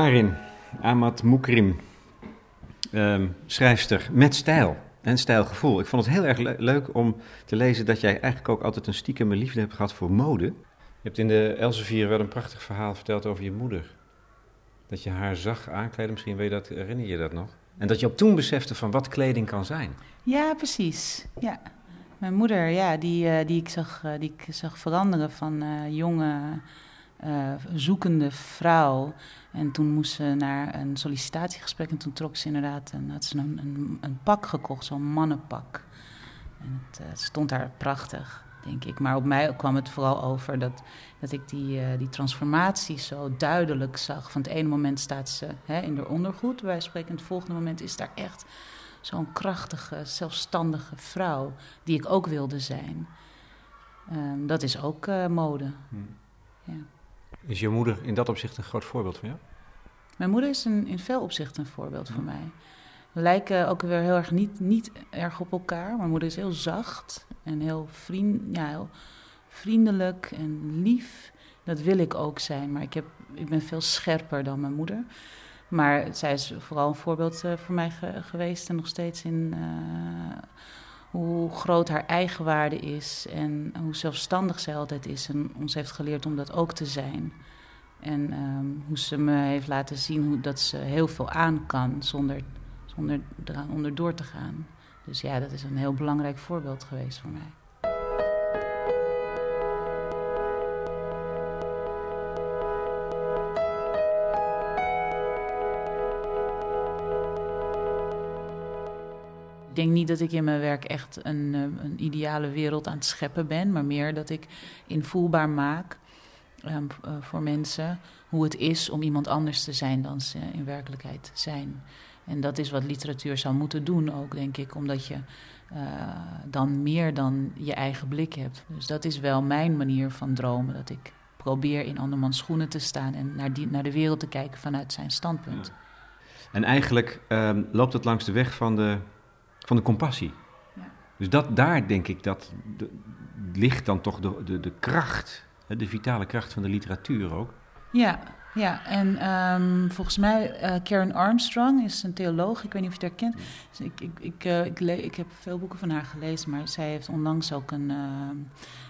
Karin Ahmad Moukrim, ehm, schrijfster met stijl en stijlgevoel. Ik vond het heel erg leuk om te lezen dat jij eigenlijk ook altijd een stiekeme liefde hebt gehad voor mode. Je hebt in de Elsevier wel een prachtig verhaal verteld over je moeder. Dat je haar zag aankleden, misschien weet je dat, herinner je dat nog? En dat je op toen besefte van wat kleding kan zijn. Ja, precies. Ja. Mijn moeder, ja, die, uh, die, ik, zag, uh, die ik zag veranderen van uh, jonge, zoekende vrouw. En toen moest ze naar een sollicitatiegesprek en toen trok ze inderdaad en had ze een, een, een pak gekocht, zo'n mannenpak. En het, het stond daar prachtig denk ik. Maar op mij kwam het vooral over dat, dat ik die, uh, die transformatie zo duidelijk zag. Van het ene moment staat ze hè, in de ondergoed, wij spreken. En het volgende moment is daar echt zo'n krachtige, zelfstandige vrouw. Die ik ook wilde zijn. Uh, dat is ook mode. Hmm. Ja. Is je moeder in dat opzicht een groot voorbeeld van jou? Mijn moeder is een, in veel opzichten een voorbeeld voor mij. We lijken ook weer heel erg niet, niet erg op elkaar. Mijn moeder is heel zacht en heel, vriend, ja, heel vriendelijk en lief. Dat wil ik ook zijn, maar ik, heb, ik ben veel scherper dan mijn moeder. Maar zij is vooral een voorbeeld uh, voor mij ge geweest en nog steeds in uh, hoe groot haar eigenwaarde is en hoe zelfstandig zij altijd is. En ons heeft geleerd om dat ook te zijn. En um, hoe ze me heeft laten zien hoe, dat ze heel veel aan kan zonder, zonder eraan onderdoor te gaan. Dus ja, dat is een heel belangrijk voorbeeld geweest voor mij. Denk niet dat ik in mijn werk echt een, eh, een ideale wereld aan het scheppen ben, maar meer dat ik invoelbaar maak um, uh, voor mensen hoe het is om iemand anders te zijn dan ze in werkelijkheid zijn. En dat is wat literatuur zou moeten doen ook, denk ik, omdat je uh, dan meer dan je eigen blik hebt. Dus dat is wel mijn manier van dromen, dat ik probeer in andermans schoenen te staan en naar, die, naar de wereld te kijken vanuit zijn standpunt. En eigenlijk um, loopt het langs de weg van de, van de compassie. Ja. Dus dat, daar denk ik dat de, ligt dan toch de, de, de kracht, de vitale kracht van de literatuur ook. Ja, ja, en um, volgens mij, uh, Karen Armstrong is een theoloog, ik weet niet of je haar kent. Dus ik, ik, ik, uh, ik, ik, heb veel boeken van haar gelezen, maar zij heeft onlangs ook een, uh,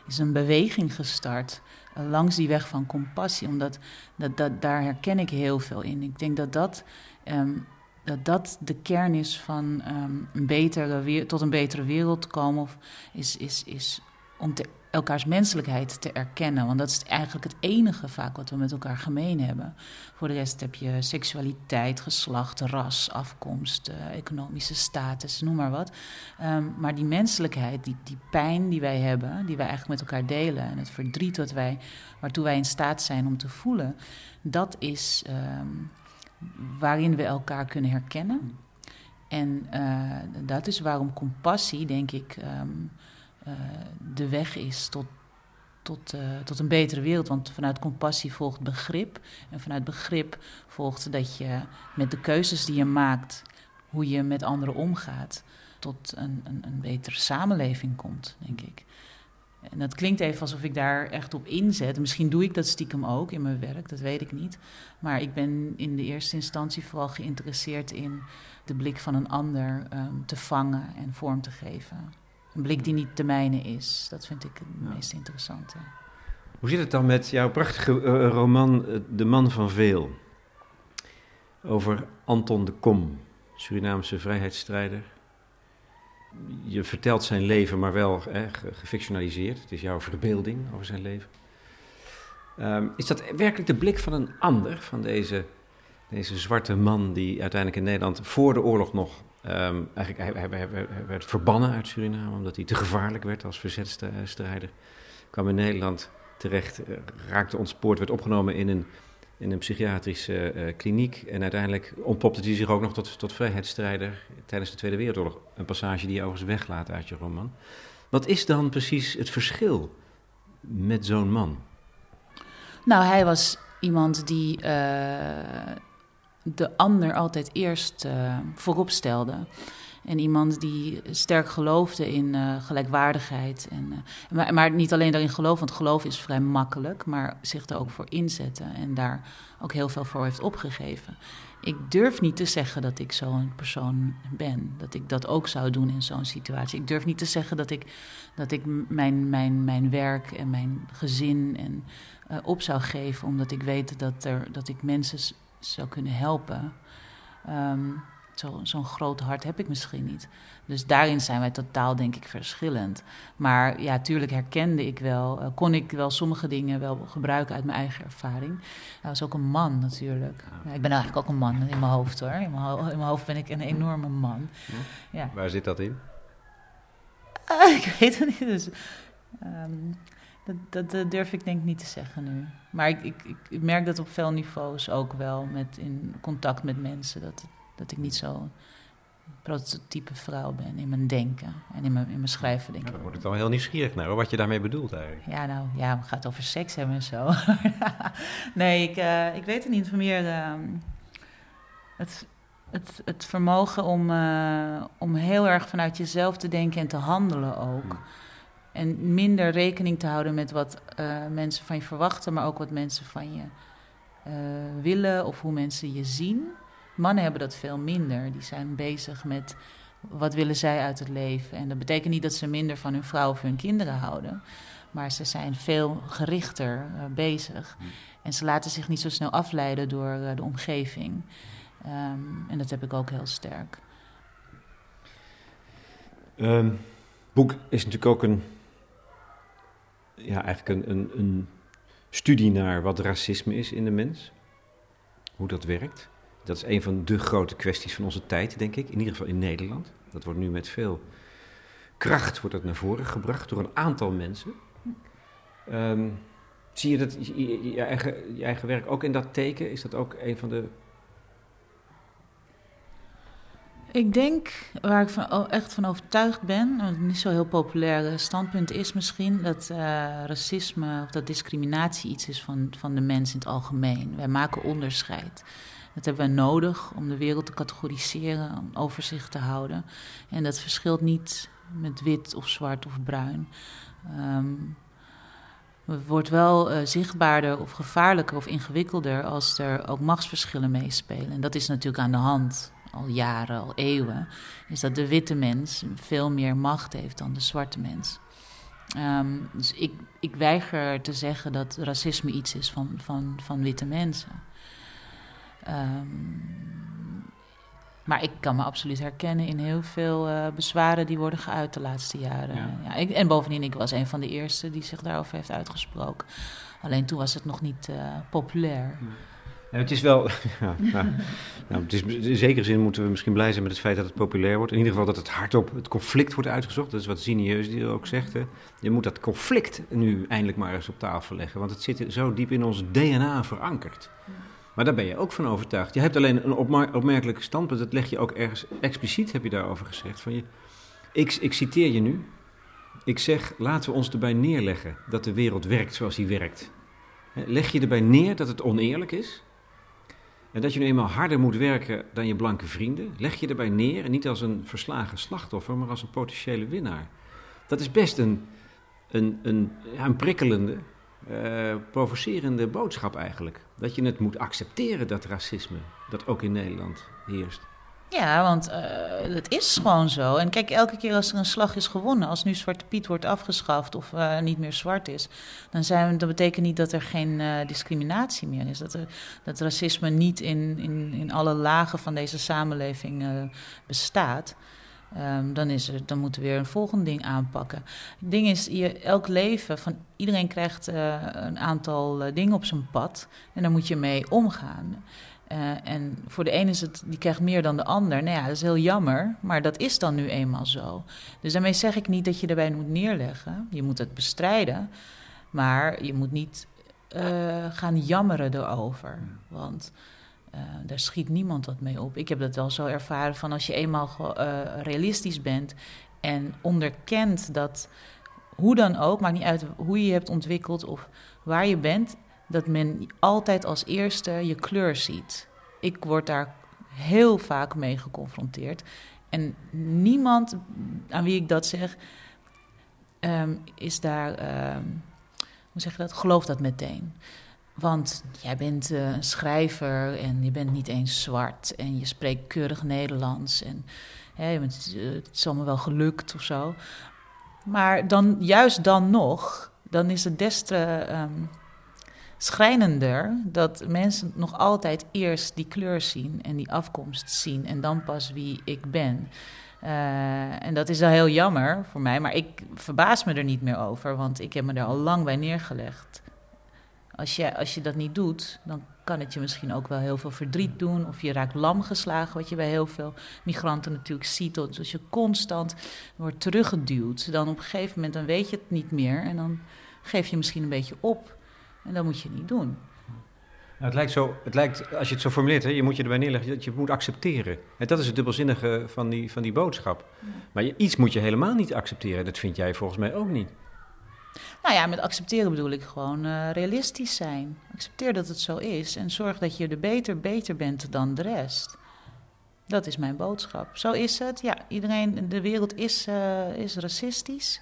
is een beweging gestart langs die weg van compassie. Omdat dat, dat, daar herken ik heel veel in. Ik denk dat dat, um, dat, dat de kern is van um, een betere, tot een betere wereld komen. Of is, is, is om te elkaars menselijkheid te erkennen. Want dat is eigenlijk het enige vaak wat we met elkaar gemeen hebben. Voor de rest heb je seksualiteit, geslacht, ras, afkomst, uh, economische status, noem maar wat. Um, maar die menselijkheid, die, die pijn die wij hebben, die wij eigenlijk met elkaar delen... en het verdriet wat wij, waartoe wij in staat zijn om te voelen... dat is um, waarin we elkaar kunnen herkennen. En uh, dat is waarom compassie, denk ik... Um, uh, de weg is tot, tot, uh, tot een betere wereld. Want vanuit compassie volgt begrip. En vanuit begrip volgt dat je met de keuzes die je maakt, hoe je met anderen omgaat, tot een, een, een betere samenleving komt, denk ik. En dat klinkt even alsof ik daar echt op inzet. Misschien doe ik dat stiekem ook in mijn werk, dat weet ik niet. Maar ik ben in de eerste instantie vooral geïnteresseerd in de blik van een ander um, te vangen en vorm te geven. Een blik die niet de mijne is. Dat vind ik het ja. meest interessante. Hoe zit het dan met jouw prachtige uh, roman uh, De Man van Veel? Over Anton de Kom, Surinaamse vrijheidsstrijder. Je vertelt zijn leven, maar wel eh, gefictionaliseerd. Het is jouw verbeelding over zijn leven. Um, is dat werkelijk de blik van een ander, van deze, deze zwarte man die uiteindelijk in Nederland voor de oorlog nog Um, eigenlijk, hij, werd verbannen uit Suriname omdat hij te gevaarlijk werd als verzetstrijder. Kwam in Nederland terecht, uh, raakte ontspoord, werd opgenomen in een, in een psychiatrische uh, kliniek. En uiteindelijk ontpopte hij zich ook nog tot, tot vrijheidsstrijder tijdens de Tweede Wereldoorlog. Een passage die je overigens weglaat uit je roman. Wat is dan precies het verschil met zo'n man? Nou, hij was iemand die. Uh de ander altijd eerst uh, voorop stelde. En iemand die sterk geloofde in uh, gelijkwaardigheid. En, uh, maar, maar, niet alleen daarin geloven, want geloof is vrij makkelijk, maar zich er ook voor inzetten en daar ook heel veel voor heeft opgegeven. Ik durf niet te zeggen dat ik zo'n persoon ben. Dat ik dat ook zou doen in zo'n situatie. Ik durf niet te zeggen dat ik, dat ik mijn, mijn, mijn werk en mijn gezin en, uh, op zou geven, omdat ik weet dat, er, dat ik mensen zou kunnen helpen. Um, Zo'n zo groot hart heb ik misschien niet. Dus daarin zijn wij totaal, denk ik, verschillend. Maar ja, tuurlijk herkende ik wel, uh, kon ik wel sommige dingen wel gebruiken uit mijn eigen ervaring. Hij was ook een man natuurlijk. Ja, ik ben eigenlijk ook een man in mijn hoofd hoor. In mijn, in mijn hoofd ben ik een enorme man. Ja. Waar zit dat in? Uh, ik weet het niet. Dus, um, dat, dat, dat, durf ik denk ik niet te zeggen nu. Maar ik, ik, ik merk dat op veel niveaus ook wel met in contact met mensen. Dat, dat ik niet zo prototype vrouw ben in mijn denken en in mijn, in mijn schrijven, denk ik. dan wordt het wel heel nieuwsgierig naar wat je daarmee bedoelt eigenlijk. Ja, nou ja, het gaat over seks hebben en zo. nee, ik, uh, ik weet het niet. Meer uh, het, het, het vermogen om, uh, om heel erg vanuit jezelf te denken en te handelen ook. Hmm. En minder rekening te houden met wat uh, mensen van je verwachten, maar ook wat mensen van je willen of hoe mensen je zien. Mannen hebben dat veel minder. Die zijn bezig met wat willen zij uit het leven. En dat betekent niet dat ze minder van hun vrouw of hun kinderen houden. Maar ze zijn veel gerichter uh, bezig. Hm. En ze laten zich niet zo snel afleiden door uh, de omgeving. Um, en dat heb ik ook heel sterk. Um, boek is natuurlijk ook een, ja, eigenlijk een, een, een studie naar wat racisme is in de mens. Hoe dat werkt. Dat is een van de grote kwesties van onze tijd, denk ik. In ieder geval in Nederland. Dat wordt nu met veel kracht wordt dat naar voren gebracht door een aantal mensen. Um, zie je dat je, je, eigen, werk ook in dat teken? Is dat ook een van de ik denk, waar ik van, echt van overtuigd ben, het niet zo heel populair standpunt is misschien, dat uh, racisme of dat discriminatie iets is van, van de mens in het algemeen. Wij maken onderscheid. Dat hebben we nodig om de wereld te categoriseren, om overzicht te houden. En dat verschilt niet met wit of zwart of bruin. Het wordt wel uh, zichtbaarder of gevaarlijker of ingewikkelder als er ook machtsverschillen meespelen. En dat is natuurlijk aan de hand al jaren, al eeuwen. Is dat de witte mens veel meer macht heeft dan de zwarte mens. Um, dus ik, ik weiger te zeggen dat racisme iets is van, van, van witte mensen. Um, maar ik kan me absoluut herkennen in heel veel uh, bezwaren die worden geuit de laatste jaren. Ja. ja ik, en bovendien, ik was een van de eerste die zich daarover heeft uitgesproken. Alleen toen was het nog niet uh, populair. Ja. het is wel. Ja, nou, nou, het is, in zekere zin moeten we misschien blij zijn met het feit dat het populair wordt. In ieder geval dat het hardop het conflict wordt uitgezocht. Dat is wat Zinieus die ook zegt. Hè. Je moet dat conflict nu eindelijk maar eens op tafel leggen. Want het zit zo diep in ons DNA verankerd. Maar daar ben je ook van overtuigd. Je hebt alleen een opmerkelijk standpunt, dat leg je ook ergens expliciet, heb je daarover gezegd. Van je, ik, ik citeer je nu. Ik zeg, laten we ons erbij neerleggen dat de wereld werkt zoals die werkt. Leg je erbij neer dat het oneerlijk is? En dat je nu eenmaal harder moet werken dan je blanke vrienden? Leg je erbij neer, en niet als een verslagen slachtoffer, maar als een potentiële winnaar. Dat is best een, een, een, een prikkelende, uh, provocerende boodschap eigenlijk. Dat je het moet accepteren, dat racisme, dat ook in Nederland heerst. Ja, want uh, het is gewoon zo. En kijk, elke keer als er een slag is gewonnen, als nu Zwarte Piet wordt afgeschaft of uh, niet meer zwart is, dan zijn we, dat betekent niet dat er geen uh, discriminatie meer is. Dat, er, dat racisme niet in, in, in alle lagen van deze samenleving bestaat. Um, dan, is er, dan moeten we weer een volgend ding aanpakken. Het ding is, je, elk leven van iedereen krijgt uh, een aantal uh, dingen op zijn pad. En daar moet je mee omgaan. Uh, en voor de ene is het, die krijgt meer dan de ander. Nou ja, dat is heel jammer, maar dat is dan nu eenmaal zo. Dus daarmee zeg ik niet dat je erbij moet neerleggen. Je moet het bestrijden, maar je moet niet gaan jammeren erover. Want uh, daar schiet niemand wat mee op. Ik heb dat wel zo ervaren van als je eenmaal uh, realistisch bent en onderkent dat hoe dan ook, maakt niet uit hoe je je hebt ontwikkeld of waar je bent, dat men altijd als eerste je kleur ziet. Ik word daar heel vaak mee geconfronteerd. En niemand aan wie ik dat zeg, ehm, is daar, ehm, hoe zeg je dat, gelooft dat meteen. Want jij bent uh, een schrijver en je bent niet eens zwart en je spreekt keurig Nederlands en hè, bent, uh, het is allemaal wel gelukt of zo. Maar dan, juist dan nog, dan is het des te um, schrijnender dat mensen nog altijd eerst die kleur zien en die afkomst zien en dan pas wie ik ben. Uh, en dat is wel heel jammer voor mij, maar ik verbaas me er niet meer over, want ik heb me er al lang bij neergelegd. Als je, als je dat niet doet, dan kan het je misschien ook wel heel veel verdriet doen. Of je raakt lam geslagen, wat je bij heel veel migranten natuurlijk ziet. Dus als je constant wordt teruggeduwd, dan op een gegeven moment dan weet je het niet meer. En dan geef je misschien een beetje op. En dat moet je niet doen. Nou, het lijkt zo, het lijkt, als je het zo formuleert, hè, je moet je erbij neerleggen dat je moet accepteren. En dat is het dubbelzinnige van die, van die boodschap. Maar je, iets moet je helemaal niet accepteren. Dat vind jij volgens mij ook niet. Nou ja, met accepteren bedoel ik gewoon uh, realistisch zijn. Accepteer dat het zo is en zorg dat je er beter, beter bent dan de rest. Dat is mijn boodschap. Zo is het. Ja, iedereen, de wereld is, uh, is racistisch.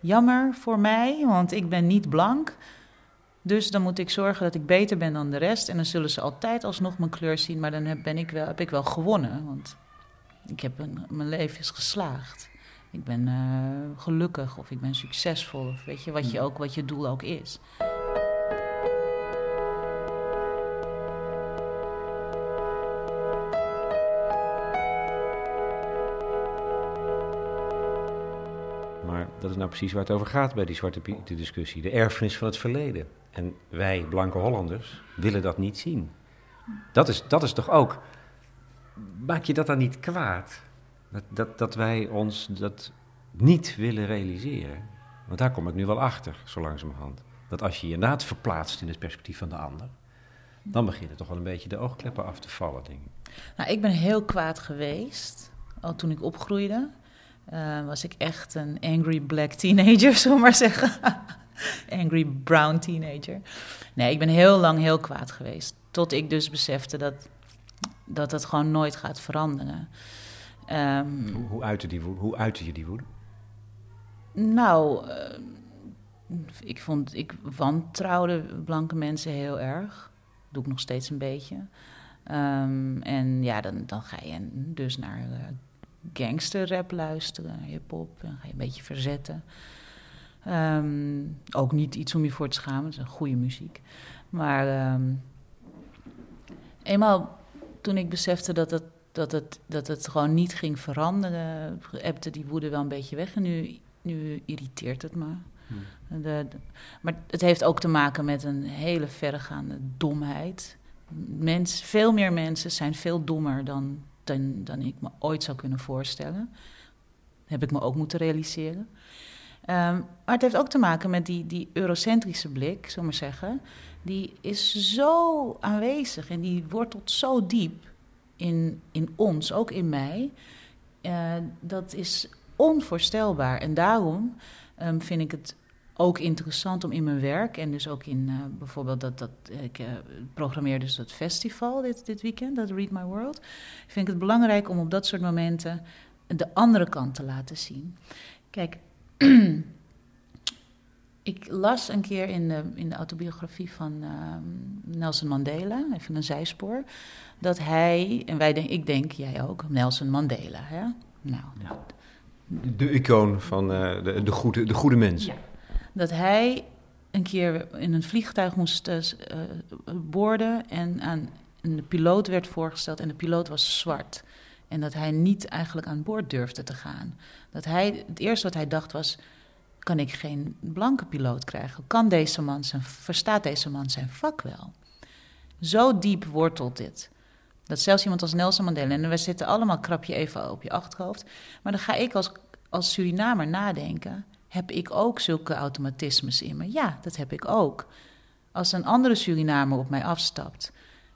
Jammer voor mij, want ik ben niet blank. Dus dan moet ik zorgen dat ik beter ben dan de rest. En dan zullen ze altijd alsnog mijn kleur zien, maar dan heb, ben ik wel, heb ik wel gewonnen. Want ik heb een, mijn leven is geslaagd ik ben uh, gelukkig of ik ben succesvol. Of weet je, wat je, ook, wat je doel ook is. Maar dat is nou precies waar het over gaat bij die Zwarte Pieten discussie. De erfenis van het verleden. En wij, blanke Hollanders, willen dat niet zien. Dat is, dat is toch ook... Maak je dat dan niet kwaad? Dat, dat, dat wij ons dat niet willen realiseren. Want daar kom ik nu wel achter, zo langzamerhand. Dat als je je inderdaad verplaatst in het perspectief van de ander, dan beginnen toch wel een beetje de oogkleppen af te vallen, denk ik. Nou, ik ben heel kwaad geweest. Al toen ik opgroeide, uh, was ik echt een angry black teenager, we maar zeggen. angry brown teenager. Nee, ik ben heel lang heel kwaad geweest. Tot ik dus besefte dat, dat het gewoon nooit gaat veranderen. Um, hoe, hoe, uitte die woede? hoe uitte je die woede? Nou, uh, ik, vond, ik wantrouwde blanke mensen heel erg. doe ik nog steeds een beetje. Um, en ja, dan, dan ga je dus naar uh, gangsterrap luisteren, hip-hop. En ga je een beetje verzetten. Um, ook niet iets om je voor te schamen, het is een goede muziek. Maar um, eenmaal toen ik besefte dat het, dat, het, dat het gewoon niet ging veranderen, ebte die woede wel een beetje weg. En nu nu irriteert het me. Hmm. De, maar het heeft ook te maken met een hele verregaande domheid. Mens, veel meer mensen zijn veel dommer dan, dan, dan ik me ooit zou kunnen voorstellen. heb ik me ook moeten realiseren. Um, maar het heeft ook te maken met die, die eurocentrische blik, zullen maar zeggen. Die is zo aanwezig en die wortelt zo diep in, in ons, ook in mij. Uh, dat is onvoorstelbaar. En daarom um, vind ik het ook interessant om in mijn werk en dus ook in uh, bijvoorbeeld dat, dat ik uh, programmeer dus dat festival dit, dit weekend, dat Read My World. Vind ik het belangrijk om op dat soort momenten de andere kant te laten zien. Kijk, ik las een keer in de, in de autobiografie van uh, Nelson Mandela, even een zijspoor, dat hij, en wij denk, ik denk jij ook, Nelson Mandela, hè? Nou, ja de icoon van uh, de, de, goede, de goede mens. Ja. Dat hij een keer in een vliegtuig moest uh, boorden en aan de piloot werd voorgesteld en de piloot was zwart. En dat hij niet eigenlijk aan boord durfde te gaan. Dat hij, het eerste wat hij dacht was, kan ik geen blanke piloot krijgen? Kan deze man zijn, verstaat deze man zijn vak wel? Zo diep wortelt dit. Dat zelfs iemand als Nelson Mandela, en we zitten allemaal krapje even op je achterhoofd, maar dan ga ik als, als Surinamer nadenken, heb ik ook zulke automatismes in me? Ja, dat heb ik ook. Als een andere Surinamer op mij afstapt,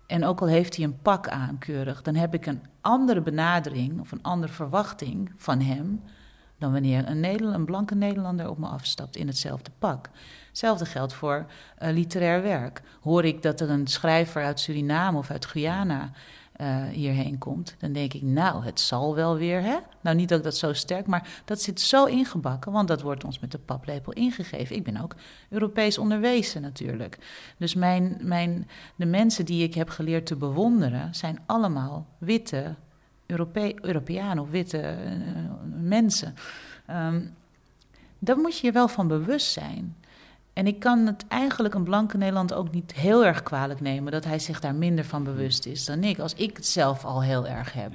en ook al heeft hij een pak aan keurig, dan heb ik een andere benadering of een andere verwachting van hem dan wanneer een, Nederland, een blanke Nederlander op me afstapt in hetzelfde pak. Hetzelfde geldt voor uh, literair werk. Hoor ik dat er een schrijver uit Suriname of uit Guyana uh, hierheen komt, dan denk ik, nou, het zal wel weer, hè? Nou, niet dat dat zo sterk, maar dat zit zo ingebakken, want dat wordt ons met de paplepel ingegeven. Ik ben ook Europees onderwezen natuurlijk. Dus mijn, mijn, de mensen die ik heb geleerd te bewonderen, zijn allemaal witte Europe Europeanen of witte uh, mensen. Um, daar moet je je wel van bewust zijn. En ik kan het eigenlijk een blanke Nederland ook niet heel erg kwalijk nemen dat hij zich daar minder van bewust is dan ik, als ik het zelf al heel erg heb.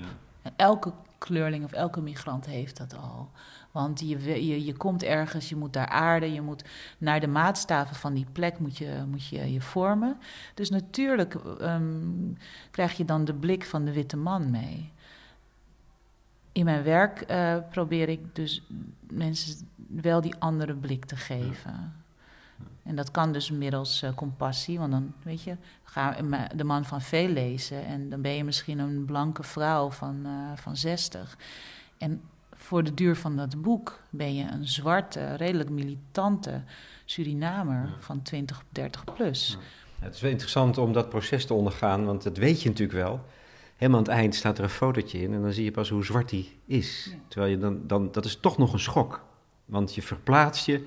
elke kleurling of elke migrant heeft dat al. Want je, je, je komt ergens, je moet daar aarden, je moet naar de maatstaven van die plek moet je moet je, je vormen. Dus natuurlijk um, krijg je dan de blik van de witte man mee. In mijn werk uh, probeer ik dus mensen wel die andere blik te geven. En dat kan dus middels uh, compassie, want dan weet je, ga de man van veel lezen en dan ben je misschien een blanke vrouw van, uh, van 60. En voor de duur van dat boek ben je een zwarte, redelijk militante Surinamer van 20, 30 plus. Het is wel interessant om dat proces te ondergaan, want dat weet je natuurlijk wel. Helemaal aan het eind staat er een fotootje in en dan zie je pas hoe zwart hij is. Terwijl je dan, dan, dat is toch nog een schok. Want je verplaatst je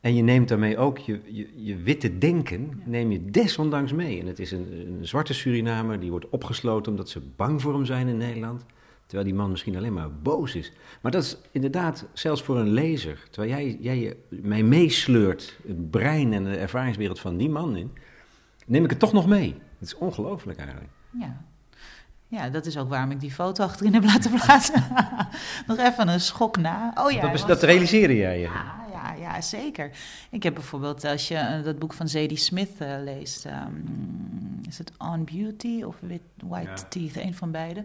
en je neemt daarmee ook je, je, je witte denken, neem je desondanks mee. En het is een, een, zwarte Surinamer, die wordt opgesloten omdat ze bang voor hem zijn in Nederland. Terwijl die man misschien alleen maar boos is. Maar dat is inderdaad, zelfs voor een lezer, terwijl jij, jij mij meesleurt, het brein en de ervaringswereld van die man in, neem ik het toch nog mee. Het is ongelooflijk eigenlijk. Ja. Ja, dat is ook waarom ik die foto achterin heb laten plaatsen. Nog even een schok na. Oh ja, dat, dat realiseerde jij je. Ja, ja, ja, zeker. Ik heb bijvoorbeeld, als je uh, dat boek van Zadie Smith uh, leest, um, is het On Beauty of White ja. Teeth, een van beide.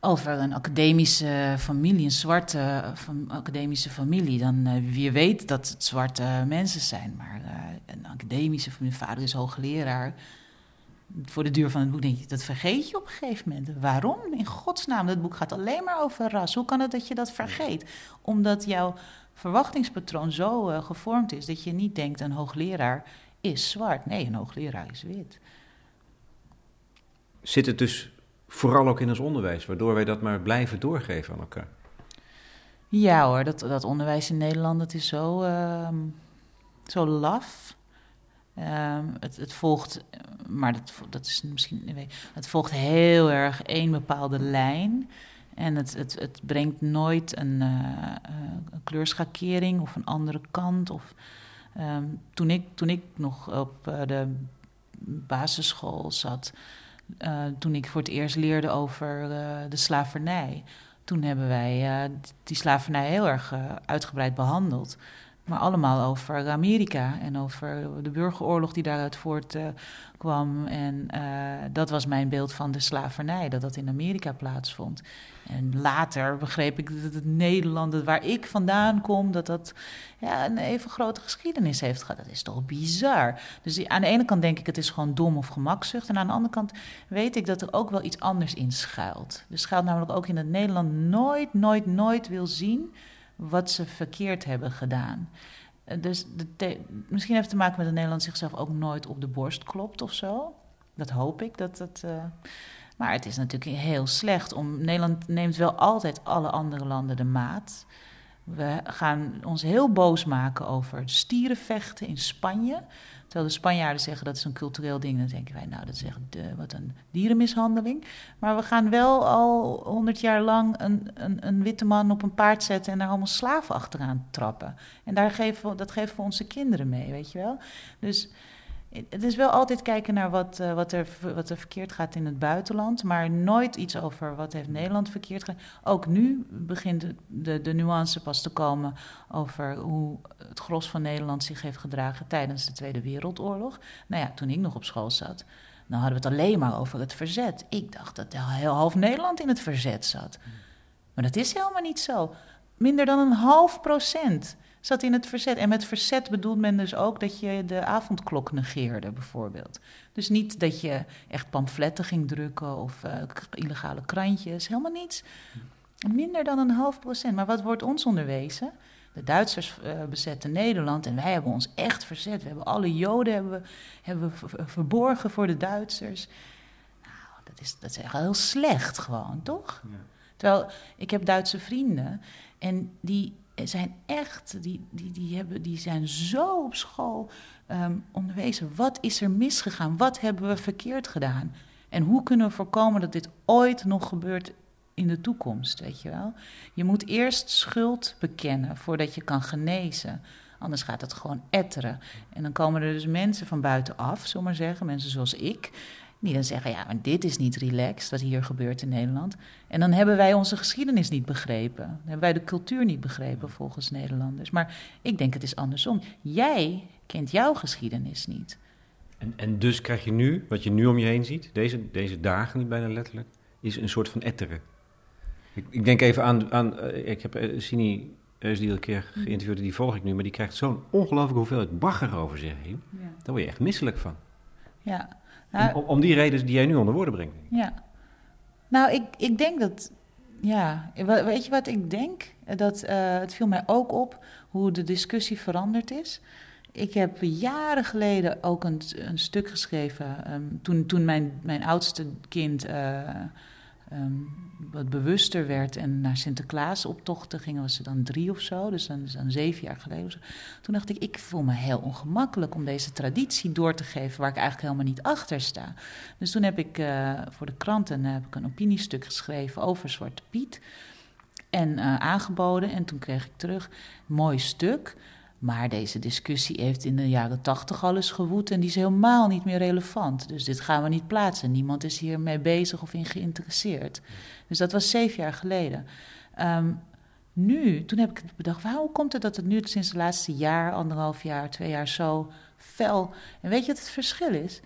Over een academische familie, een zwarte van, academische familie. Dan uh, wie weet dat het zwarte mensen zijn, maar een academische familie, vader is hoogleraar voor de duur van het boek denk je, dat vergeet je op een gegeven moment. Waarom? In godsnaam, dat boek gaat alleen maar over ras. Hoe kan het dat je dat vergeet? Omdat jouw verwachtingspatroon zo uh, gevormd is dat je niet denkt een hoogleraar is zwart. Nee, een hoogleraar is wit. Zit het dus vooral ook in ons onderwijs, waardoor wij dat maar blijven doorgeven aan elkaar? Ja hoor, dat, dat onderwijs in Nederland dat is zo, uh, zo laf. Um, het, het, volgt, maar dat, dat is misschien, het volgt heel erg één bepaalde lijn. En het, het, het brengt nooit een, uh, een kleurschakering of een andere kant. Of, um, toen, ik, toen ik nog op uh, de basisschool zat, toen ik voor het eerst leerde over de slavernij, toen hebben wij die slavernij heel erg uitgebreid behandeld. Maar allemaal over Amerika en over de burgeroorlog die daaruit voortkwam. En uh, dat was mijn beeld van de slavernij, dat dat in Amerika plaatsvond. En later begreep ik dat het Nederland, waar ik vandaan kom, dat dat ja, een even grote geschiedenis heeft gehad. Dat is toch bizar. Dus aan de ene kant denk ik het is gewoon dom of gemakzucht. En aan de andere kant weet ik dat er ook wel iets anders in schuilt. Er schuilt namelijk ook in dat Nederland nooit, nooit, nooit wil zien wat ze verkeerd hebben gedaan. Eh, dus de misschien heeft het te maken met dat Nederland zichzelf ook nooit op de borst klopt of zo. Dat hoop ik. Dat dat, uh... Maar het is natuurlijk heel slecht. Om, Nederland neemt wel altijd alle andere landen de maat. We gaan ons heel boos maken over stierenvechten in Spanje. Terwijl de Spanjaarden zeggen dat is een cultureel ding, dan denken wij, nou, dat is echt de, wat een dierenmishandeling. Maar we gaan wel al honderd jaar lang een, een, een, witte man op een paard zetten en daar allemaal slaven achteraan trappen. En daar geven dat geven we onze kinderen mee, weet je wel. Dus het is wel altijd kijken naar wat, uh, wat, er, wat er verkeerd gaat in het buitenland, maar nooit iets over wat heeft Nederland verkeerd gedaan. Ook nu begint de, de, nuance pas te komen over hoe het gros van Nederland zich heeft gedragen tijdens de Tweede Wereldoorlog. Nou ja, toen ik nog op school zat, dan hadden we het alleen maar over het verzet. Ik dacht dat heel half Nederland in het verzet zat. Maar dat is helemaal niet zo. Minder dan een half procent zat in het verzet. En met verzet bedoelt men dus ook dat je de avondklok negeerde, bijvoorbeeld. Dus niet dat je echt pamfletten ging drukken of uh, illegale krantjes, helemaal niets. Minder dan een half procent. Maar wat wordt ons onderwezen? De Duitsers uh, bezetten Nederland en wij hebben ons echt verzet. We hebben alle Joden hebben hebben verborgen voor de Duitsers. Nou, dat, is, dat is echt heel slecht gewoon, toch? Ja. Terwijl ik heb Duitse vrienden en die zijn echt, die, die, die, hebben, die zijn zo op school ehm, onderwezen. Wat is er misgegaan? Wat hebben we verkeerd gedaan? En hoe kunnen we voorkomen dat dit ooit nog gebeurt in de toekomst, weet je wel? Je moet eerst schuld bekennen voordat je kan genezen. Anders gaat het gewoon etteren. En dan komen er dus mensen van buitenaf, zullen maar zeggen, mensen zoals ik, die dan zeggen: Ja, maar dit is niet relaxed wat hier gebeurt in Nederland. En dan hebben wij onze geschiedenis niet begrepen. Dan hebben wij de cultuur niet begrepen volgens Nederlanders. Maar ik denk het is andersom. Jij kent jouw geschiedenis niet. En, en dus krijg je nu, wat je nu om je heen ziet, deze, deze dagen niet bijna letterlijk, is een soort van etteren. Ik, ik denk even aan, aan uh, ik heb uh, Sini die een keer geïnterviewd, die volg ik nu, maar die krijgt zo'n ongelooflijke hoeveelheid bagger over zich heen. Ja. Daar word je echt misselijk van. Ja. Nou, om, om, die reden die jij nu onder woorden brengt. Ja. Nou, ik, ik denk dat, ja, weet je wat ik denk? Dat, uh, het viel mij ook op hoe de discussie veranderd is. Ik heb jaren geleden ook een, een stuk geschreven. Um, toen, toen mijn, mijn oudste kind uh, um, wat bewuster werd en naar Sinterklaas optochten gingen, was ze dan drie of zo, dus dan, zeven jaar geleden. Toen dacht ik, ik voel me heel ongemakkelijk om deze traditie door te geven waar ik eigenlijk helemaal niet achter sta. Dus toen heb ik uh, voor de kranten heb ik een opiniestuk geschreven over Zwarte Piet en uh, aangeboden. En toen kreeg ik terug, mooi stuk. Maar deze discussie heeft in de jaren tachtig al eens gewoed en die is helemaal niet meer relevant. Dus dit gaan we niet plaatsen. Niemand is hiermee bezig of in geïnteresseerd. Dus dat was zeven jaar geleden. Um, nu, toen heb ik bedacht, hoe komt het dat het nu sinds het laatste jaar, anderhalf jaar, twee jaar zo fel... En weet je wat het verschil is?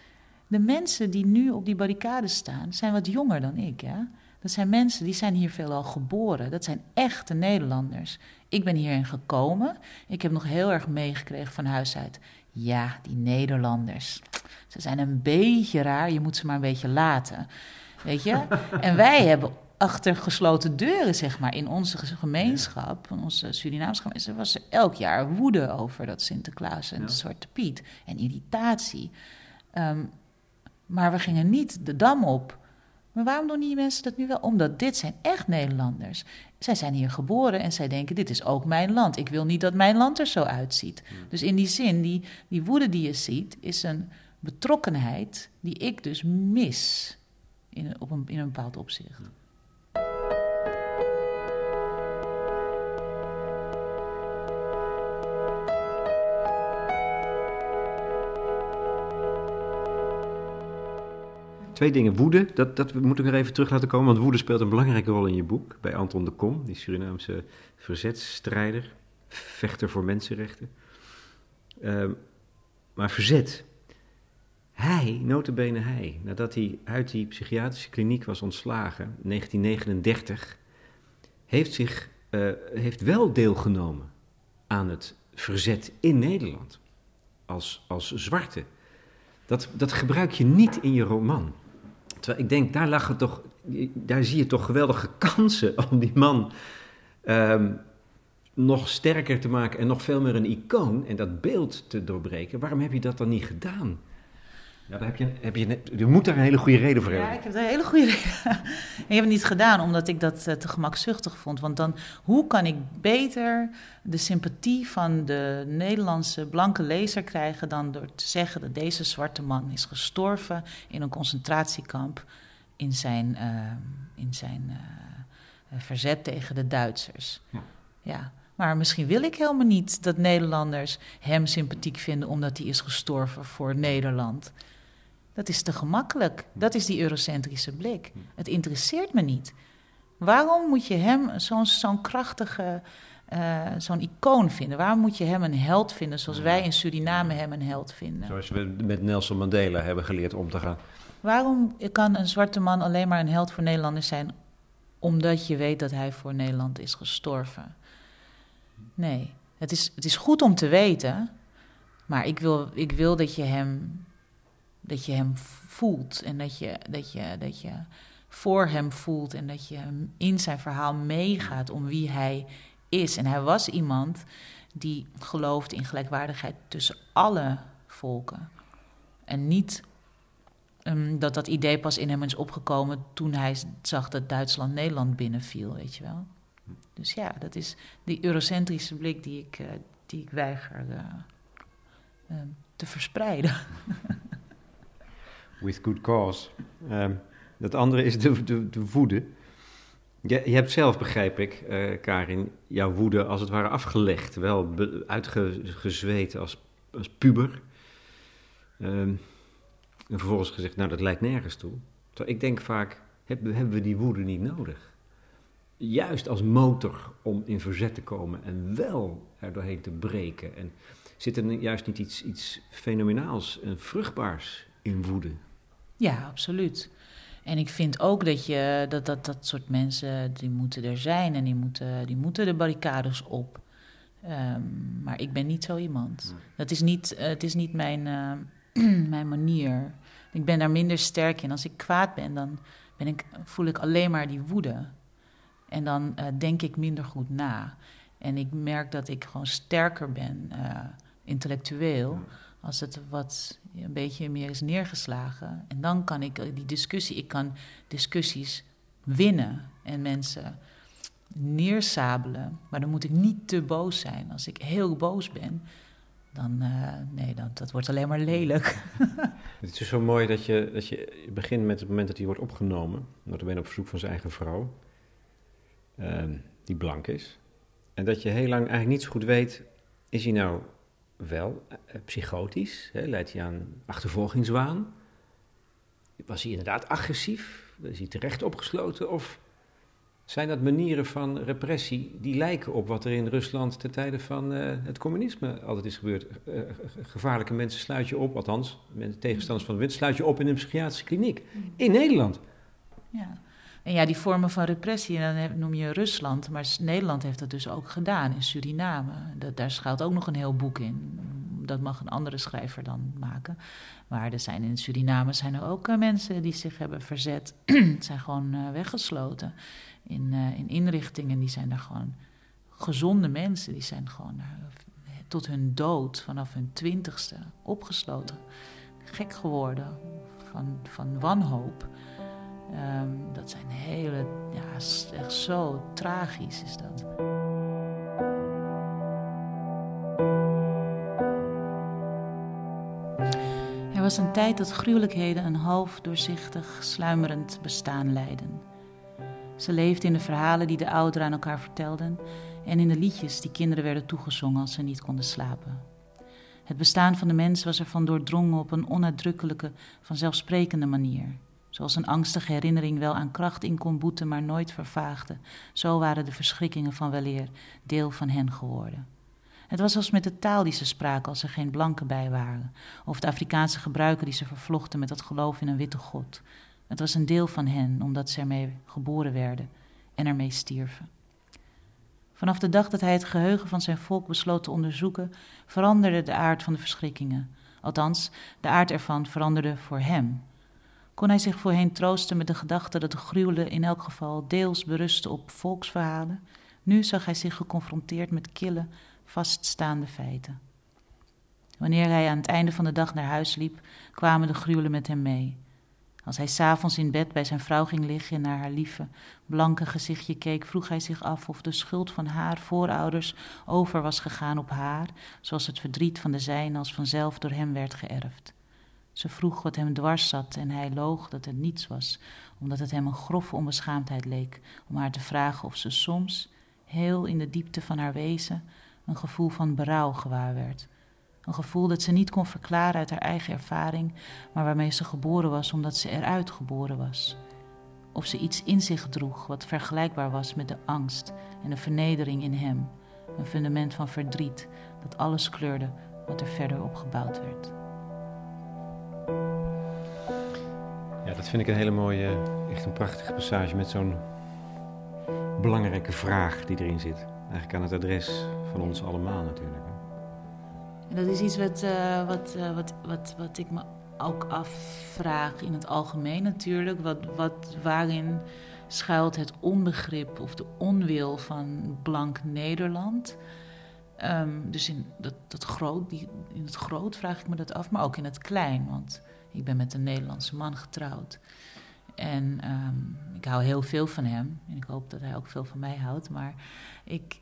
De mensen die nu op die barricades staan, zijn wat jonger dan ik, ja? Dat zijn mensen die zijn hier veelal geboren. Dat zijn echte Nederlanders. Ik ben hierin gekomen. Ik heb nog heel erg meegekregen van huis uit. Ja, die Nederlanders. Ze zijn een beetje raar. Je moet ze maar een beetje laten. Weet je? En wij hebben achter gesloten deuren, zeg maar, in onze gemeenschap, in onze Surinaamse gemeenschap, was er elk jaar woede over dat Sinterklaas en de Zwarte Piet en irritatie. Um, maar we gingen niet de dam op maar waarom doen die mensen dat nu wel? Omdat dit zijn echt Nederlanders. Zij zijn hier geboren en zij denken: dit is ook mijn land. Ik wil niet dat mijn land er zo uitziet. Hmm. Dus in die zin, die, die woede die je ziet, is een betrokkenheid die ik dus mis in, op een, in een bepaald opzicht. Twee dingen. Woede, dat, dat moet ik nog even terug laten komen, want woede speelt een belangrijke rol in je boek. Bij Anton de Kom, die Surinaamse verzetsstrijder, vechter voor mensenrechten. Uh, maar verzet. Hij, notabene hij, nadat hij uit die psychiatrische kliniek was ontslagen, 1939, heeft, zich, uh, heeft wel deelgenomen aan het verzet in Nederland. Als, als zwarte. Dat, dat gebruik je niet in je roman. Ik denk, daar, lag het toch, daar zie je toch geweldige kansen om die man um, nog sterker te maken en nog veel meer een icoon en dat beeld te doorbreken. Waarom heb je dat dan niet gedaan? Ja, daar heb je, heb je, je moet daar een hele goede reden voor hebben. Ja, ik heb daar een hele goede reden. ik heb het niet gedaan omdat ik dat uh, te gemakzuchtig vond. Want dan, hoe kan ik beter de sympathie van de Nederlandse blanke lezer krijgen dan door te zeggen dat deze zwarte man is gestorven in een concentratiekamp in zijn, uh, in zijn uh, verzet tegen de Duitsers. Ja. ja. Maar misschien wil ik helemaal niet dat Nederlanders hem sympathiek vinden omdat hij is gestorven voor Nederland. Dat is te gemakkelijk. Dat is die eurocentrische blik. Het interesseert me niet. Waarom moet je hem zo'n zo'n krachtige, uh, zo'n icoon vinden? Waarom moet je hem een held vinden zoals wij in Suriname hem een held vinden? Zoals we met Nelson Mandela hebben geleerd om te gaan. Waarom kan een zwarte man alleen maar een held voor Nederlanders zijn? Omdat je weet dat hij voor Nederland is gestorven. Nee, het is, het is goed om te weten, maar ik wil, ik wil dat je hem dat je hem voelt en dat je, dat je, dat je voor hem voelt en dat je in zijn verhaal meegaat om wie hij is. En hij was iemand die geloofde in gelijkwaardigheid tussen alle volken. En niet ehm, dat dat idee pas in hem is opgekomen toen hij zag dat Duitsland Nederland binnenviel, weet je wel. Dus ja, dat is die eurocentrische blik die ik, uh, die ik weiger uh, uh, te verspreiden. With good cause. Um, dat andere is de, de, de woede. Je, je, hebt zelf, begrijp ik, uh, Karin, jouw woede als het ware afgelegd. Wel uitgezweet als, als puber. Um, en vervolgens gezegd, nou dat lijkt nergens toe. Ik denk vaak, hebben, hebben we die woede niet nodig? Juist als motor om in verzet te komen en wel er doorheen te breken. En zit er juist niet iets, iets fenomenaals en vruchtbaars in woede? Ja, absoluut. En ik vind ook dat, je, dat, dat dat soort mensen, die moeten er zijn en die moeten, die moeten de barricades op. Um, maar ik ben niet zo iemand. Dat is niet, het is niet mijn, uh, mijn manier. Ik ben daar minder sterk in. Als ik kwaad ben, dan ben ik, voel ik alleen maar die woede. En dan uh, denk ik minder goed na. En ik merk dat ik gewoon sterker ben, intellectueel, als het wat een beetje meer is neergeslagen. En dan kan ik die discussie, ik kan discussies winnen en mensen neersabelen. Maar dan moet ik niet te boos zijn. Als ik heel boos ben, dan uh, nee, dan, dat wordt alleen maar lelijk. het is zo mooi dat je, dat je begint met het moment dat hij wordt opgenomen. Dat ben op verzoek van zijn eigen vrouw, uh, die blank is. En dat je heel lang eigenlijk niet zo goed weet, is hij nou wel uh, psychotisch? Hè? Leidt hij aan achtervolgingswaan? Was hij inderdaad agressief? Is hij terecht opgesloten? Of zijn dat manieren van repressie die lijken op wat er in Rusland ten tijde van uh, het communisme altijd is gebeurd? Uh, gevaarlijke mensen sluit je op, althans, tegenstanders van de wind, sluit je op in een psychiatrische kliniek. In Nederland. Ja. En ja, die vormen van repressie, en dan noem je Rusland, maar Nederland heeft dat dus ook gedaan in Suriname. Dat, daar schuilt ook nog een heel boek in. Dat mag een andere schrijver dan maken. Maar er zijn in Suriname zijn er ook uh, mensen die zich hebben verzet, zijn gewoon uh, weggesloten in, uh, in inrichtingen. Die zijn daar gewoon gezonde mensen, die zijn gewoon tot hun dood vanaf hun twintigste opgesloten. Gek geworden van, van wanhoop. Um, dat zijn hele, ja, echt zo tragisch is dat. Er was een tijd dat gruwelijkheden een half doorzichtig, sluimerend bestaan leidden. Ze leefde in de verhalen die de ouderen aan elkaar vertelden en in de liedjes die kinderen werden toegezongen als ze niet konden slapen. Het bestaan van de mens was ervan doordrongen op een onuitdrukkelijke, vanzelfsprekende manier. Zoals een angstige herinnering wel aan kracht in kon boeten, maar nooit vervaagde, zo waren de verschrikkingen van weleer deel van hen geworden. Het was als met de taal die ze spraken als er geen blanken bij waren, of de Afrikaanse gebruiken die ze vervlochten met dat geloof in een witte God. Het was een deel van hen, omdat ze ermee geboren werden en ermee stierven. Vanaf de dag dat hij het geheugen van zijn volk besloot te onderzoeken, veranderde de aard van de verschrikkingen. Althans, de aard ervan veranderde voor hem, kon hij zich voorheen troosten met de gedachte dat de gruwelen in elk geval deels berusten op volksverhalen. Nu zag hij zich geconfronteerd met kille, vaststaande feiten. Wanneer hij aan het einde van de dag naar huis liep, kwamen de gruwelen met hem mee. Als hij s'avonds in bed bij zijn vrouw ging liggen en naar haar lieve, blanke gezichtje keek, vroeg hij zich af of de schuld van haar voorouders over was gegaan op haar, zoals het verdriet van de zijne als vanzelf door hem werd geërfd. Ze vroeg wat hem dwars zat en hij loog dat het niets was, omdat het hem een grove onbeschaamdheid leek om haar te vragen of ze soms, heel in de diepte van haar wezen, een gevoel van berouw gewaar werd. Een gevoel dat ze niet kon verklaren uit haar eigen ervaring, maar waarmee ze geboren was omdat ze eruit geboren was. Of ze iets in zich droeg wat vergelijkbaar was met de angst en de vernedering in hem, een fundament van verdriet dat alles kleurde wat er verder opgebouwd werd. Ja, dat vind ik een hele mooie, echt een prachtige passage met zo'n belangrijke vraag die erin zit. Eigenlijk aan het adres van ons allemaal natuurlijk. Dat is iets wat, uh, wat, uh, wat, wat, wat ik me ook afvraag in het algemeen natuurlijk. Wat, wat, waarin schuilt het onbegrip of de onwil van blank Nederland? Um, dus in, dat, dat groot, die, in het groot vraag ik me dat af, maar ook in het klein. Want Ik ben met een Nederlandse man getrouwd. En ehm, ik hou heel veel van hem. En ik hoop dat hij ook veel van mij houdt. Maar ik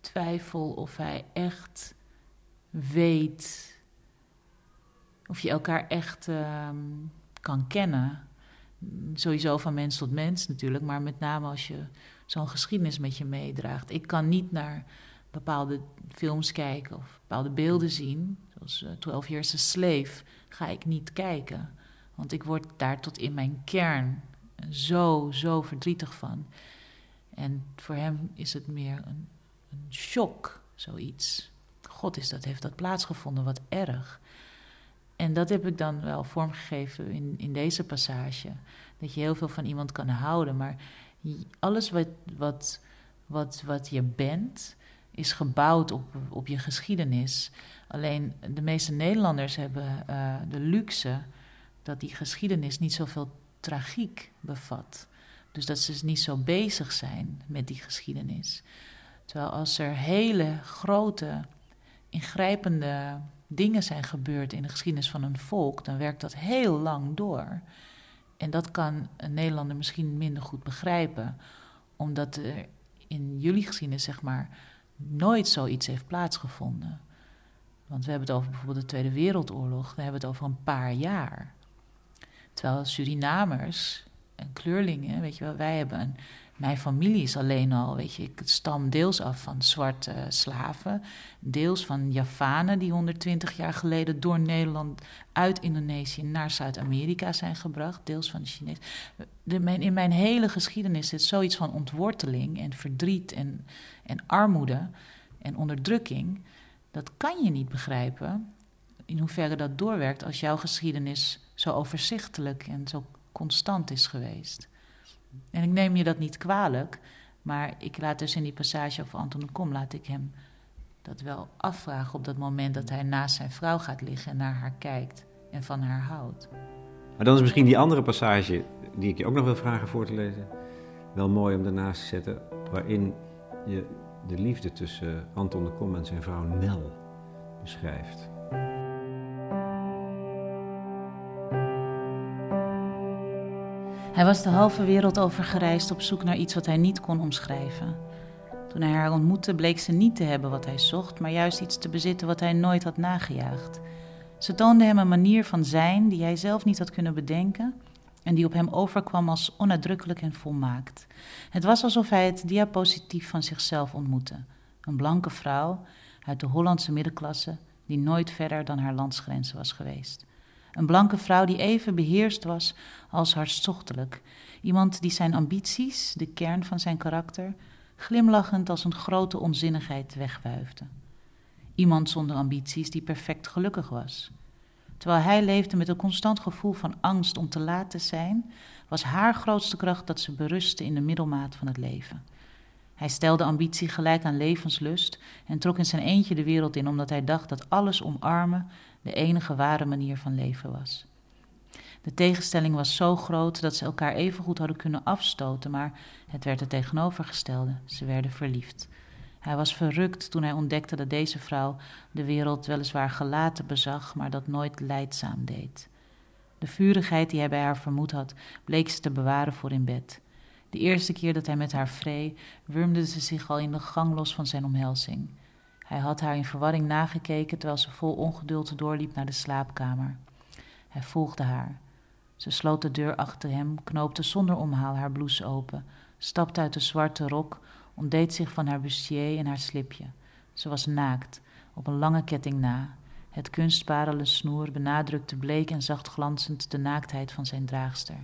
twijfel of hij echt weet. Of je elkaar echt ehm, kan kennen. Sowieso van mens tot mens natuurlijk. Maar met name als je zo'n geschiedenis met je meedraagt. Ik kan niet naar bepaalde films kijken of bepaalde beelden zien. Zoals uh, 12 Years a Slave ga ik niet kijken. Want ik word daar tot in mijn kern zo, zo verdrietig van. En voor hem is het meer een, een shock, zoiets. God is dat, heeft dat plaatsgevonden, wat erg. En dat heb ik dan wel vormgegeven in, in deze passage. Dat je heel veel van iemand kan houden, maar alles wat, wat, wat, wat je bent, is gebouwd op, op je geschiedenis. Alleen de meeste Nederlanders hebben uh, de luxe dat die geschiedenis niet zoveel tragiek bevat. Dus dat ze niet zo bezig zijn met die geschiedenis. Terwijl als er hele grote, ingrijpende dingen zijn gebeurd in de geschiedenis van een volk, dan werkt dat heel lang door. En dat kan een Nederlander misschien minder goed begrijpen, omdat er in jullie geschiedenis, zeg maar, nooit zoiets heeft plaatsgevonden. Want we hebben het over bijvoorbeeld de Tweede Wereldoorlog, dan hebben we het over een paar jaar. Terwijl Surinamers en kleurlingen, weet je wel, wij hebben. Mijn familie is alleen al, weet je, ik stam deels af van zwarte slaven, deels van Javanen die 120 jaar geleden door Nederland uit Indonesië naar Zuid-Amerika zijn gebracht, deels van de Chinezen. in mijn hele geschiedenis zit zoiets van ontworteling en verdriet en, en armoede en onderdrukking. Dat kan je niet begrijpen in hoeverre dat doorwerkt als jouw geschiedenis zo overzichtelijk en zo constant is geweest. En ik neem je dat niet kwalijk, maar ik laat dus in die passage over Anton de Kom, laat ik hem dat wel afvragen op dat moment dat hij naast zijn vrouw gaat liggen en naar haar kijkt en van haar houdt. Maar dan is misschien die andere passage, die ik je ook nog wil vragen voor te lezen, wel mooi om daarnaast te zetten, waarin je de liefde tussen Anton de Kom en zijn vrouw Nel beschrijft. Hij was de halve wereld over gereisd op zoek naar iets wat hij niet kon omschrijven. Toen hij haar ontmoette, bleek ze niet te hebben wat hij zocht, maar juist iets te bezitten wat hij nooit had nagejaagd. Ze toonde hem een manier van zijn die hij zelf niet had kunnen bedenken en die op hem overkwam als onuitdrukkelijk en volmaakt. Het was alsof hij het diapositief van zichzelf ontmoette. Een blanke vrouw uit de Hollandse middenklasse die nooit verder dan haar landsgrenzen was geweest. Een blanke vrouw die even beheerst was als hartstochtelijk. Iemand die zijn ambities, de kern van zijn karakter, glimlachend als een grote onzinnigheid wegwuifde. Iemand zonder ambities die perfect gelukkig was. Terwijl hij leefde met een constant gevoel van angst om te laat te zijn, was haar grootste kracht dat ze berustte in de middelmaat van het leven. Hij stelde ambitie gelijk aan levenslust en trok in zijn eentje de wereld in omdat hij dacht dat alles omarmen de enige ware manier van leven was. De tegenstelling was zo groot dat ze elkaar even goed hadden kunnen afstoten, maar het werd het tegenovergestelde. Ze werden verliefd. Hij was verrukt toen hij ontdekte dat deze vrouw de wereld weliswaar gelaten bezag, maar dat nooit leidzaam deed. De vurigheid die hij bij haar vermoed had, bleek ze te bewaren voor in bed. De eerste keer dat hij met haar vree, wurmde ze zich al in de gang los van zijn omhelzing. Hij had haar in verwarring nagekeken terwijl ze vol ongeduld doorliep naar de slaapkamer. Hij volgde haar. Ze sloot de deur achter hem, knoopte zonder omhaal haar blouse open, stapte uit de zwarte rok, ontdeed zich van haar bustier en haar slipje. Ze was naakt, op een lange ketting na. Het kunstparele snoer benadrukte bleek en zacht glanzend de naaktheid van zijn draagster.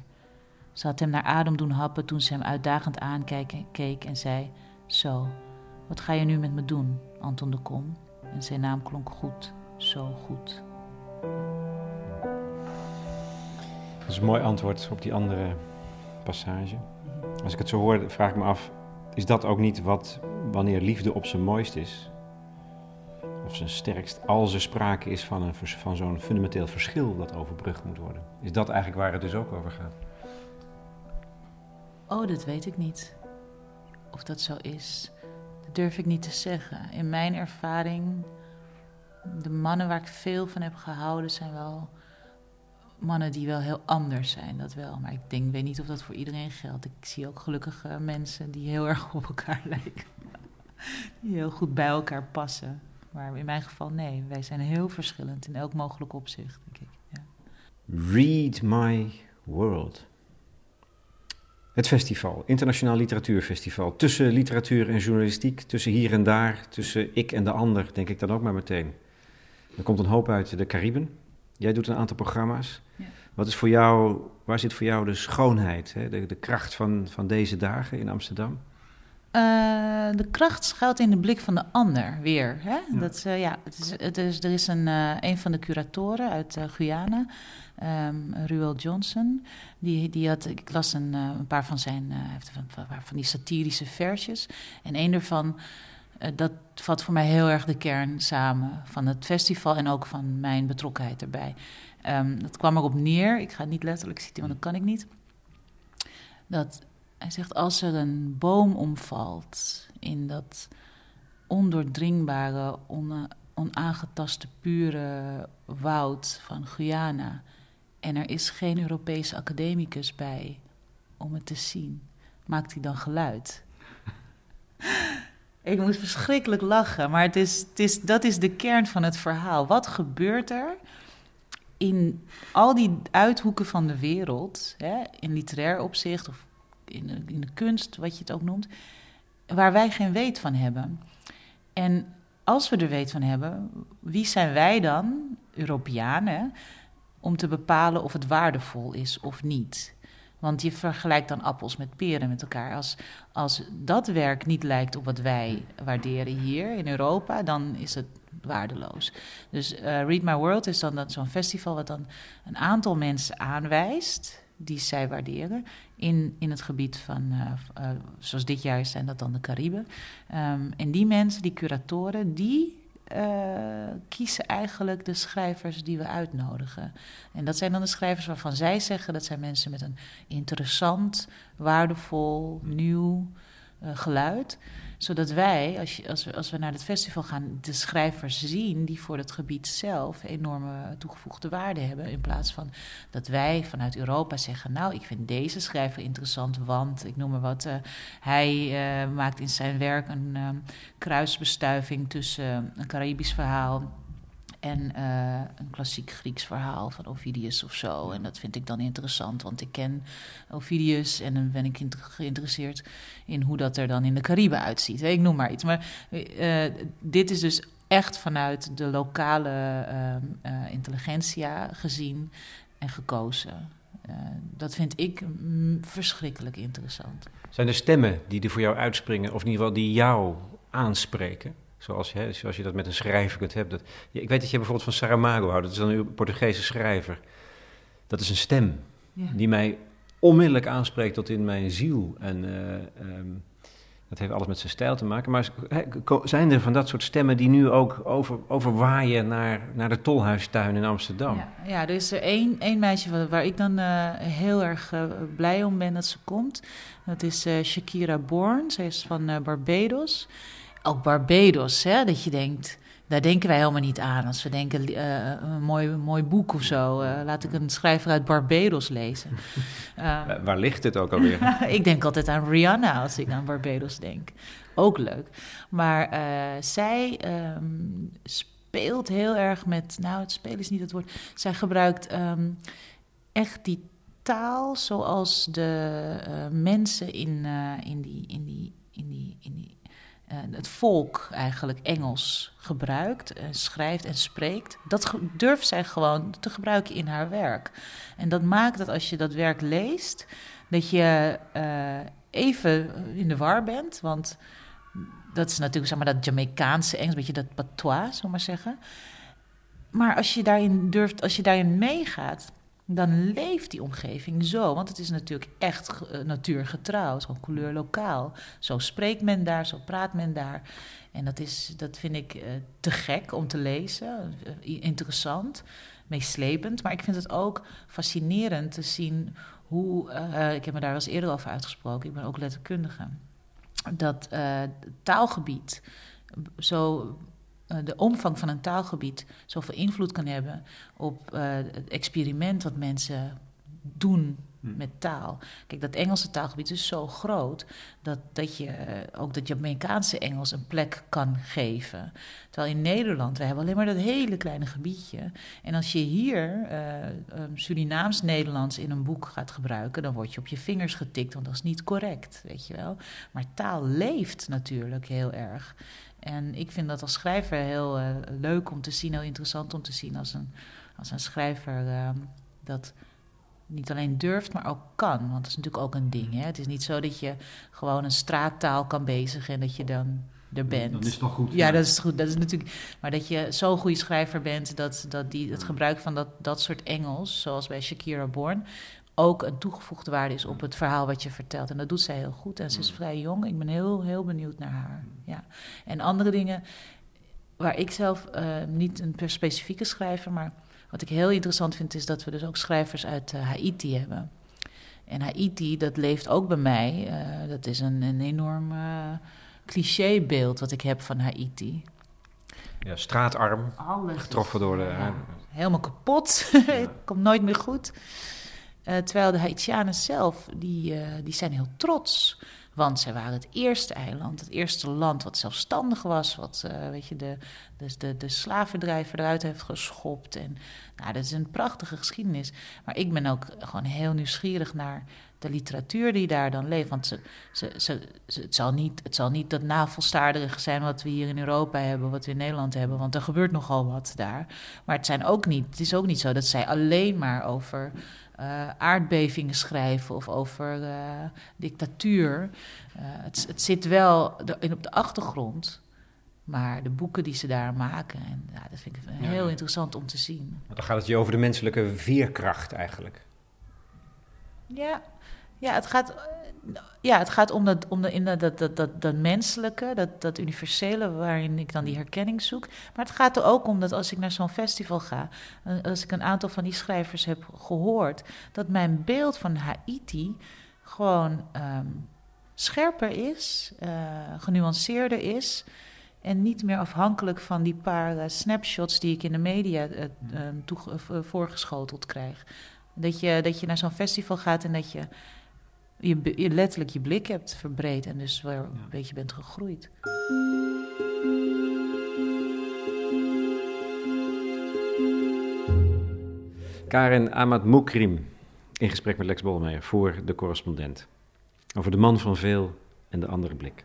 Ze had hem naar adem doen happen toen ze hem uitdagend aankeek en zei: Zo, wat ga je nu met me doen, Anton de Kom? En zijn naam klonk goed, zo goed. Dat is een mooi antwoord op die andere passage. Als ik het zo hoor, vraag ik me af: is dat ook niet wat wanneer liefde op zijn mooist is? Of zijn sterkst, als er sprake is van, een, van zo'n fundamenteel verschil dat overbrugd moet worden? Is dat eigenlijk waar het dus ook over gaat? Oh, dat weet ik niet. Of dat zo is durf ik niet te zeggen. In mijn ervaring de mannen waar ik veel van heb gehouden zijn wel mannen die wel heel anders zijn, dat wel. Maar ik denk, weet niet of dat voor iedereen geldt. Ik zie ook gelukkige mensen die heel erg op elkaar lijken. Die heel goed bij elkaar passen. Maar in mijn geval nee, wij zijn heel verschillend in elk mogelijk opzicht, denk ik. Ja. Read My World. Het festival, Internationaal Literatuurfestival. Tussen literatuur en journalistiek, tussen hier en daar, tussen ik en de ander, denk ik dan ook maar meteen. Er komt een hoop uit de Cariben. Jij doet een aantal programma's. Ja. Wat is voor jou, waar zit voor jou de schoonheid, hè? De, de kracht van, van deze dagen in Amsterdam? Uh, de kracht schuilt in de blik van de ander weer. Hè? Ja. Dat, uh, ja, het is, het is, er is een, uh, een van de curatoren uit Guyana, um, Ruel Johnson. Die, die had, ik las een, een paar van zijn van, van, van, die satirische versjes. En een daarvan, dat vat voor mij heel erg de kern samen van het festival en ook van mijn betrokkenheid erbij. Um, dat kwam erop neer, ik ga het niet letterlijk citeren, want dat kan ik niet. Dat hij zegt: Als er een boom omvalt in dat ondoordringbare, on, onaangetaste, pure woud van Guyana. en er is geen Europese academicus bij om het te zien, maakt hij dan geluid? Ik moest verschrikkelijk lachen, maar het is, het is, dat is de kern van het verhaal. Wat gebeurt er in al die uithoeken van de wereld, hè, in literair opzicht of in de, in de kunst, wat je het ook noemt, waar wij geen weet van hebben. En als we er weet van hebben, wie zijn wij dan, Europeanen, om te bepalen of het waardevol is of niet? Want je vergelijkt dan appels met peren met elkaar. Als, als dat werk niet lijkt op wat wij waarderen hier in Europa, dan is het waardeloos. Dus uh, Read My World is dan zo'n festival wat dan een aantal mensen aanwijst die zij waarderen in, in het gebied van, uh, uh, zoals dit jaar zijn dat dan de Cariben. Um, en die mensen, die curatoren, die uh, kiezen eigenlijk de schrijvers die we uitnodigen. En dat zijn dan de schrijvers waarvan zij zeggen dat zijn mensen met een interessant, waardevol, nieuw geluid zodat wij, als, als, we, als we naar het festival gaan, de schrijvers zien die voor het gebied zelf enorme toegevoegde waarde hebben. In plaats van dat wij vanuit Europa zeggen: Nou, ik vind deze schrijver interessant, want ik noem maar wat. Uh, hij uh, maakt in zijn werk een uh, kruisbestuiving tussen een Caribisch verhaal en uh, een klassiek Grieks verhaal van Ovidius of zo. En dat vind ik dan interessant, want ik ken Ovidius en dan ben ik geïnteresseerd in hoe dat er dan in de Cariben uitziet. Ik noem maar iets. Maar uh, dit is dus echt vanuit de lokale uh, intelligentsia gezien en gekozen. dat vind ik verschrikkelijk interessant. Zijn er stemmen die er voor jou uitspringen, of in ieder geval die jou aanspreken? Zoals, hè, zoals je dat met een schrijver kunt hebben. Dat, ik weet dat je bijvoorbeeld van Saramago houdt. Dat is dan een Portugese schrijver. Dat is een stem ja. die mij onmiddellijk aanspreekt tot in mijn ziel. En uh, um, dat heeft alles met zijn stijl te maken. Maar zijn er van dat soort stemmen die nu ook over, overwaaien naar, naar de Tolhuistuin in Amsterdam? Ja, ja er is er één, één meisje waar, waar ik dan uh, heel erg uh, blij om ben dat ze komt. Dat is Shakira Bourne. Zij is van Barbados ook Barbados, hè, dat je denkt, daar denken wij helemaal niet aan. Als we denken, uh, een mooi, mooi boek of zo, uh, laat ik een schrijver uit Barbados lezen. Uh, Waar ligt het ook alweer? ik denk altijd aan Rihanna als ik aan Barbados denk. Ook leuk. Maar zij um, speelt heel erg met, nou het spelen is niet het woord, zij gebruikt um, echt die taal zoals de mensen in, in die... In die in die, in die het volk eigenlijk Engels gebruikt, schrijft en spreekt, dat durft zij gewoon te gebruiken in haar werk. En dat maakt dat als je dat werk leest, dat je uh, even in de war bent, want dat is natuurlijk zeg maar dat Jamaicaanse Engels, een beetje dat patois, zullen maar zeggen. Maar als je daarin durft, als je daarin meegaat, dan leeft die omgeving zo. Want het is natuurlijk echt uh, natuurgetrouw, gewoon couleur lokaal. Zo spreekt men daar, zo praat men daar. En dat, is, dat vind ik uh, te gek om te lezen, uh, interessant, meeslepend. Maar ik vind het ook fascinerend te zien hoe... ik heb me daar wel eens eerder over uitgesproken, ik ben ook letterkundige. Dat taalgebied zo de omvang van een taalgebied zoveel invloed kan hebben op het experiment wat mensen doen Hm. met taal. Kijk, dat Engelse taalgebied is zo groot dat, dat je ook dat Jamaicaanse Engels een plek kan geven. Terwijl in Nederland, we hebben alleen maar dat hele kleine gebiedje. En als je hier uh, Surinaams-Nederlands in een boek gaat gebruiken, dan word je op je vingers getikt, want dat is niet correct, weet je wel. Maar taal leeft natuurlijk heel erg. En ik vind dat als schrijver heel uh, leuk om te zien, heel interessant om te zien als een, als een schrijver uh, dat niet alleen durft, maar ook kan. Want dat is natuurlijk ook een ding. Hè? Het is niet zo dat je gewoon een straattaal kan bezigen en dat je dan er bent. Dat is toch goed? Ja, dat is goed. Dat is natuurlijk, maar dat je zo'n goede schrijver bent dat, dat die, het gebruik van dat, dat soort Engels, zoals bij Shakira Bourne, ook een toegevoegde waarde is op het verhaal wat je vertelt. En dat doet zij heel goed. En ze is vrij jong. Ik ben heel, heel benieuwd naar haar. Ja. En andere dingen waar ik zelf uh, niet een specifieke schrijver, maar wat ik heel interessant vind, is dat we dus ook schrijvers uit uh, Haiti hebben. En Haiti, dat leeft ook bij mij. Uh, dat is een, een enorm clichébeeld wat ik heb van Haiti. Ja, straatarm, Alles getroffen door de... Ja, helemaal kapot, ja. komt nooit meer goed. Terwijl de Haitianen zelf, die, die zijn heel trots want zij waren het eerste eiland, het eerste land wat zelfstandig was, wat uh, weet je, de, dus de, de slavendrijver eruit heeft geschopt. En nou, dat is een prachtige geschiedenis. Maar ik ben ook gewoon heel nieuwsgierig naar de literatuur die daar dan leeft. Want ze, ze, ze, het, zal niet, het zal niet dat navelstaarderige zijn wat we hier in Europa hebben, wat we in Nederland hebben, want er gebeurt nogal wat daar. Maar het, zijn ook niet, het is ook niet zo dat zij alleen maar over uh, aardbevingen schrijven of over uh, dictatuur. Uh, het, het, zit wel in op de achtergrond, maar de boeken die ze daar maken, en, ja, dat vind ik heel interessant om te zien. Dan gaat het je over de menselijke veerkracht eigenlijk. Ja, ja het gaat ja, het gaat om, dat, om de, in dat, dat, dat, dat menselijke, dat, dat universele, waarin ik dan die herkenning zoek. Maar het gaat er ook om dat als ik naar zo'n festival ga, eh, als ik een aantal van die schrijvers heb gehoord, dat mijn beeld van Haiti gewoon um, scherper is, uh, genuanceerder is. En niet meer afhankelijk van die paar snapshots die ik in de media voorgeschoteld krijg. Dat je, dat je naar zo'n festival gaat en dat je je, je letterlijk je blik hebt verbreed en dus wel een beetje bent gegroeid. Karin Ahmad Moukrim in gesprek met Lex Bolmeijer voor de correspondent. Over de man van veel en de andere blik.